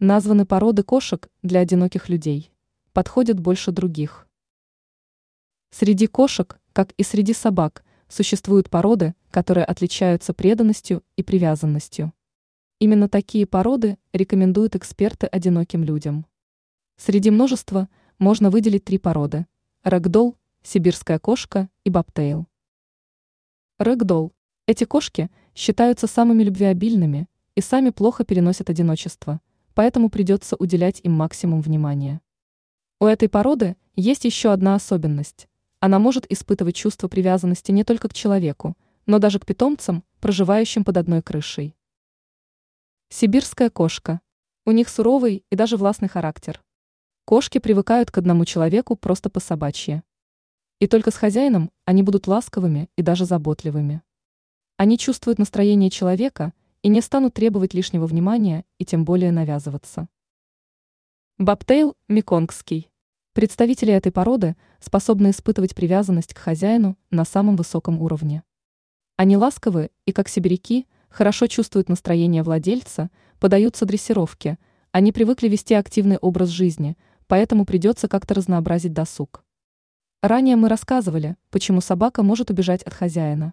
Названы породы кошек для одиноких людей. Подходят больше других. Среди кошек, как и среди собак, существуют породы, которые отличаются преданностью и привязанностью. Именно такие породы рекомендуют эксперты одиноким людям. Среди множества можно выделить три породы – рэгдолл, сибирская кошка и бобтейл. Рэгдолл – эти кошки считаются самыми любвеобильными и сами плохо переносят одиночество, поэтому придется уделять им максимум внимания. У этой породы есть еще одна особенность. Она может испытывать чувство привязанности не только к человеку, но даже к питомцам, проживающим под одной крышей. Сибирская кошка. У них суровый и даже властный характер. Кошки привыкают к одному человеку просто по собачье. И только с хозяином они будут ласковыми и даже заботливыми. Они чувствуют настроение человека и не станут требовать лишнего внимания и тем более навязываться. Бобтейл меконгский. Представители этой породы способны испытывать привязанность к хозяину на самом высоком уровне. Они ласковы и, как сибиряки, хорошо чувствуют настроение владельца, подаются дрессировке, они привыкли вести активный образ жизни, поэтому придется как-то разнообразить досуг. Ранее мы рассказывали, почему собака может убежать от хозяина.